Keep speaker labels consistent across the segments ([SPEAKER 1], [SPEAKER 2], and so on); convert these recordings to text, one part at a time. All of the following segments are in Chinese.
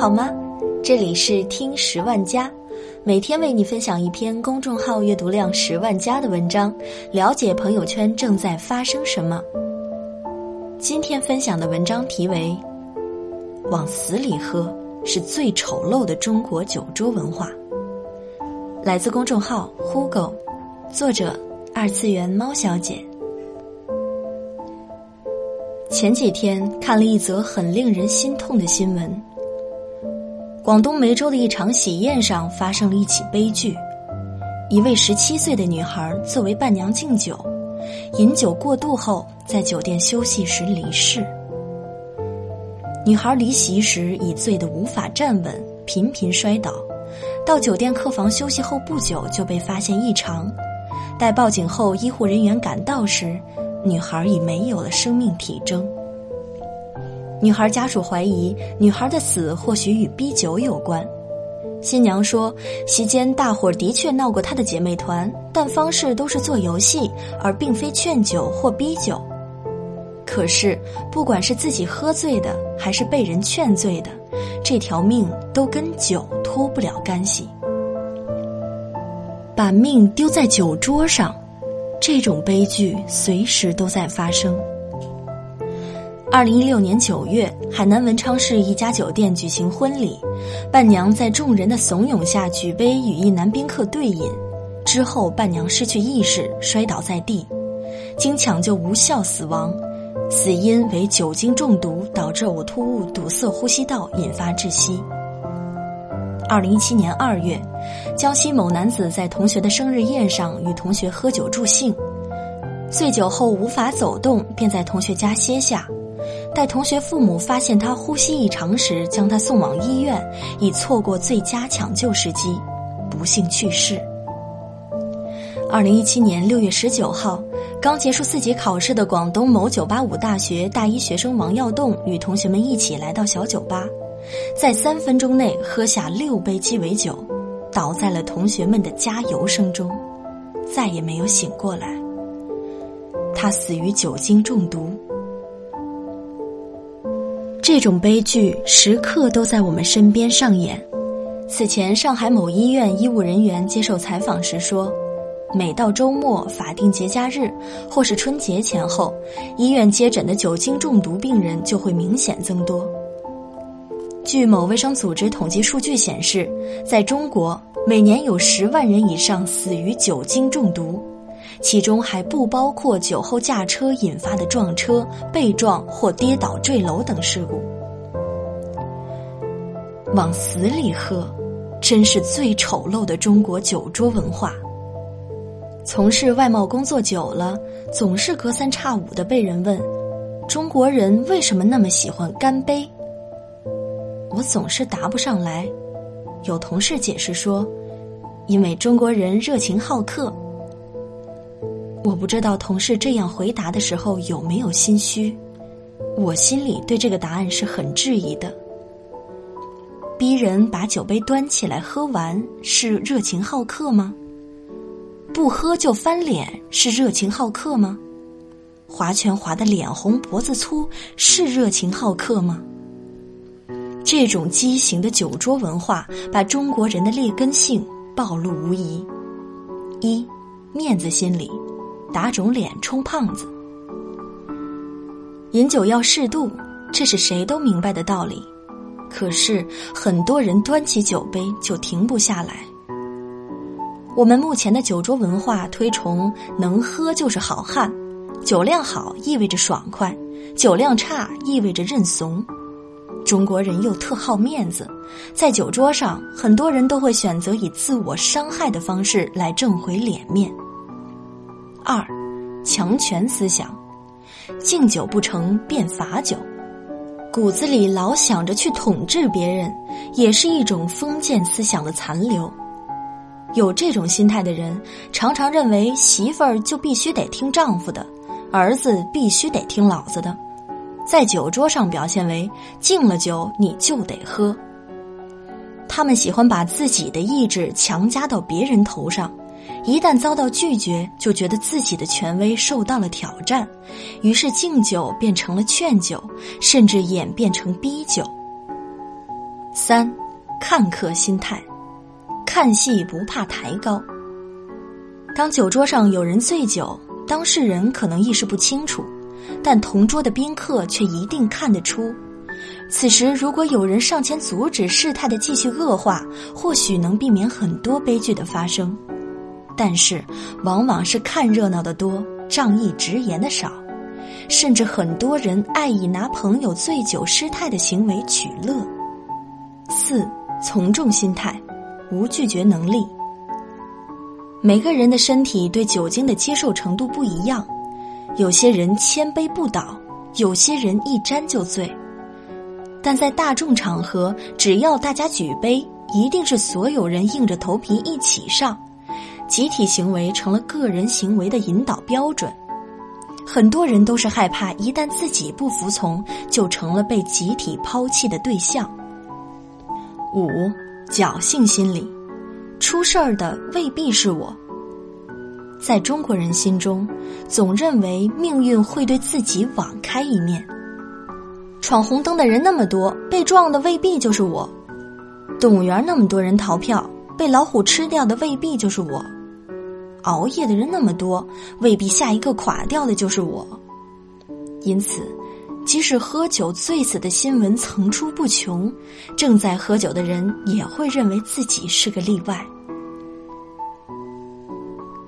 [SPEAKER 1] 好吗？这里是听十万加，每天为你分享一篇公众号阅读量十万加的文章，了解朋友圈正在发生什么。今天分享的文章题为“往死里喝是最丑陋的中国酒桌文化”，来自公众号“呼狗”，作者二次元猫小姐。前几天看了一则很令人心痛的新闻。广东梅州的一场喜宴上发生了一起悲剧，一位十七岁的女孩作为伴娘敬酒，饮酒过度后在酒店休息时离世。女孩离席时已醉得无法站稳，频频摔倒，到酒店客房休息后不久就被发现异常，待报警后医护人员赶到时。女孩已没有了生命体征。女孩家属怀疑女孩的死或许与逼酒有关。新娘说，席间大伙的确闹过她的姐妹团，但方式都是做游戏，而并非劝酒或逼酒。可是，不管是自己喝醉的，还是被人劝醉的，这条命都跟酒脱不了干系。把命丢在酒桌上。这种悲剧随时都在发生。二零一六年九月，海南文昌市一家酒店举行婚礼，伴娘在众人的怂恿下举杯与一男宾客对饮，之后伴娘失去意识，摔倒在地，经抢救无效死亡，死因为酒精中毒导致呕吐物堵塞呼吸道，引发窒息。二零一七年二月，江西某男子在同学的生日宴上与同学喝酒助兴，醉酒后无法走动，便在同学家歇下。待同学父母发现他呼吸异常时，将他送往医院，已错过最佳抢救时机，不幸去世。二零一七年六月十九号，刚结束四级考试的广东某九八五大学大一学生王耀栋与同学们一起来到小酒吧。在三分钟内喝下六杯鸡尾酒，倒在了同学们的加油声中，再也没有醒过来。他死于酒精中毒。这种悲剧时刻都在我们身边上演。此前，上海某医院医务人员接受采访时说，每到周末、法定节假日或是春节前后，医院接诊的酒精中毒病人就会明显增多。据某卫生组织统计数据显示，在中国每年有十万人以上死于酒精中毒，其中还不包括酒后驾车引发的撞车、被撞或跌倒坠楼等事故。往死里喝，真是最丑陋的中国酒桌文化。从事外贸工作久了，总是隔三差五的被人问：中国人为什么那么喜欢干杯？我总是答不上来，有同事解释说，因为中国人热情好客。我不知道同事这样回答的时候有没有心虚，我心里对这个答案是很质疑的。逼人把酒杯端起来喝完是热情好客吗？不喝就翻脸是热情好客吗？划拳划得脸红脖子粗是热情好客吗？这种畸形的酒桌文化，把中国人的劣根性暴露无遗。一，面子心理，打肿脸充胖子。饮酒要适度，这是谁都明白的道理。可是很多人端起酒杯就停不下来。我们目前的酒桌文化推崇能喝就是好汉，酒量好意味着爽快，酒量差意味着认怂。中国人又特好面子，在酒桌上，很多人都会选择以自我伤害的方式来挣回脸面。二，强权思想，敬酒不成便罚酒，骨子里老想着去统治别人，也是一种封建思想的残留。有这种心态的人，常常认为媳妇儿就必须得听丈夫的，儿子必须得听老子的。在酒桌上表现为敬了酒你就得喝。他们喜欢把自己的意志强加到别人头上，一旦遭到拒绝，就觉得自己的权威受到了挑战，于是敬酒变成了劝酒，甚至演变成逼酒。三，看客心态，看戏不怕抬高。当酒桌上有人醉酒，当事人可能意识不清楚，但同桌的宾客却一定看得出。此时，如果有人上前阻止事态的继续恶化，或许能避免很多悲剧的发生。但是，往往是看热闹的多，仗义直言的少，甚至很多人爱以拿朋友醉酒失态的行为取乐。四从众心态，无拒绝能力。每个人的身体对酒精的接受程度不一样，有些人千杯不倒，有些人一沾就醉。但在大众场合，只要大家举杯，一定是所有人硬着头皮一起上，集体行为成了个人行为的引导标准。很多人都是害怕，一旦自己不服从，就成了被集体抛弃的对象。五侥幸心理，出事儿的未必是我。在中国人心中，总认为命运会对自己网开一面。闯红灯的人那么多，被撞的未必就是我；动物园那么多人逃票，被老虎吃掉的未必就是我；熬夜的人那么多，未必下一个垮掉的就是我。因此，即使喝酒醉死的新闻层出不穷，正在喝酒的人也会认为自己是个例外。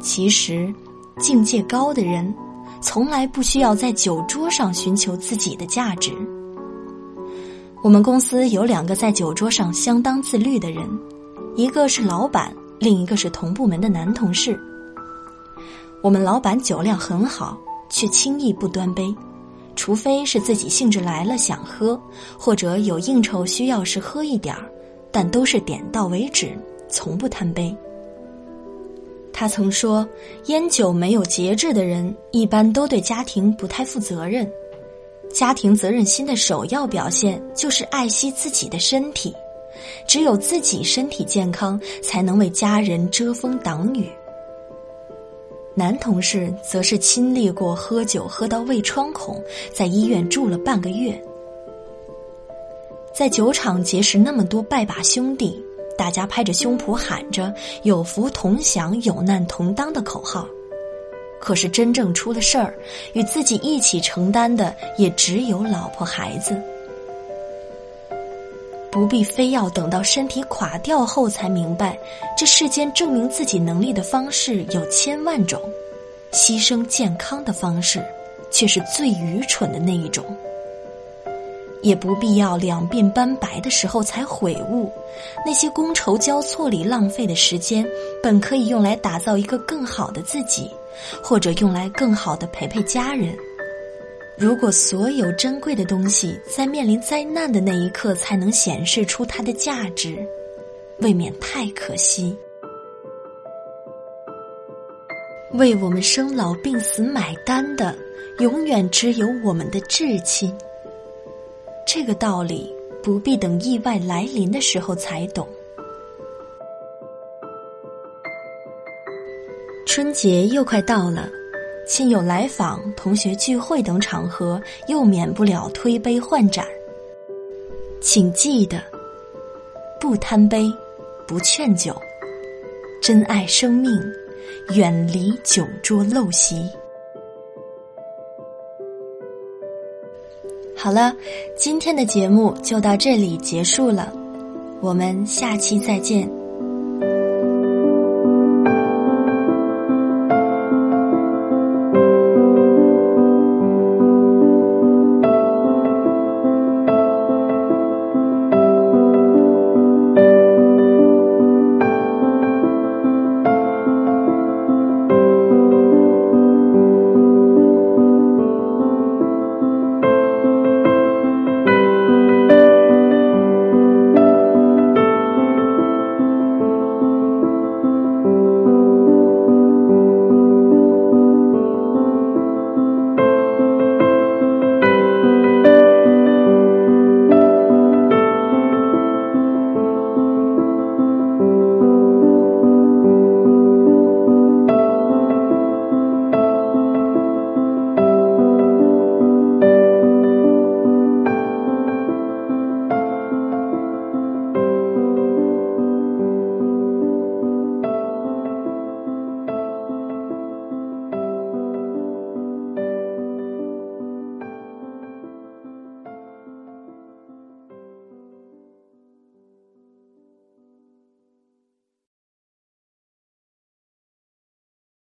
[SPEAKER 1] 其实，境界高的人，从来不需要在酒桌上寻求自己的价值。我们公司有两个在酒桌上相当自律的人，一个是老板，另一个是同部门的男同事。我们老板酒量很好，却轻易不端杯，除非是自己兴致来了想喝，或者有应酬需要时喝一点儿，但都是点到为止，从不贪杯。他曾说：“烟酒没有节制的人，一般都对家庭不太负责任。”家庭责任心的首要表现就是爱惜自己的身体，只有自己身体健康，才能为家人遮风挡雨。男同事则是亲历过喝酒喝到胃穿孔，在医院住了半个月。在酒场结识那么多拜把兄弟，大家拍着胸脯喊着“有福同享，有难同当”的口号。可是真正出了事儿，与自己一起承担的也只有老婆孩子。不必非要等到身体垮掉后才明白，这世间证明自己能力的方式有千万种，牺牲健康的方式，却是最愚蠢的那一种。也不必要两鬓斑白的时候才悔悟，那些觥筹交错里浪费的时间，本可以用来打造一个更好的自己。或者用来更好的陪陪家人。如果所有珍贵的东西在面临灾难的那一刻才能显示出它的价值，未免太可惜。为我们生老病死买单的，永远只有我们的至亲。这个道理不必等意外来临的时候才懂。春节又快到了，亲友来访、同学聚会等场合，又免不了推杯换盏。请记得，不贪杯，不劝酒，珍爱生命，远离酒桌陋习。好了，今天的节目就到这里结束了，我们下期再见。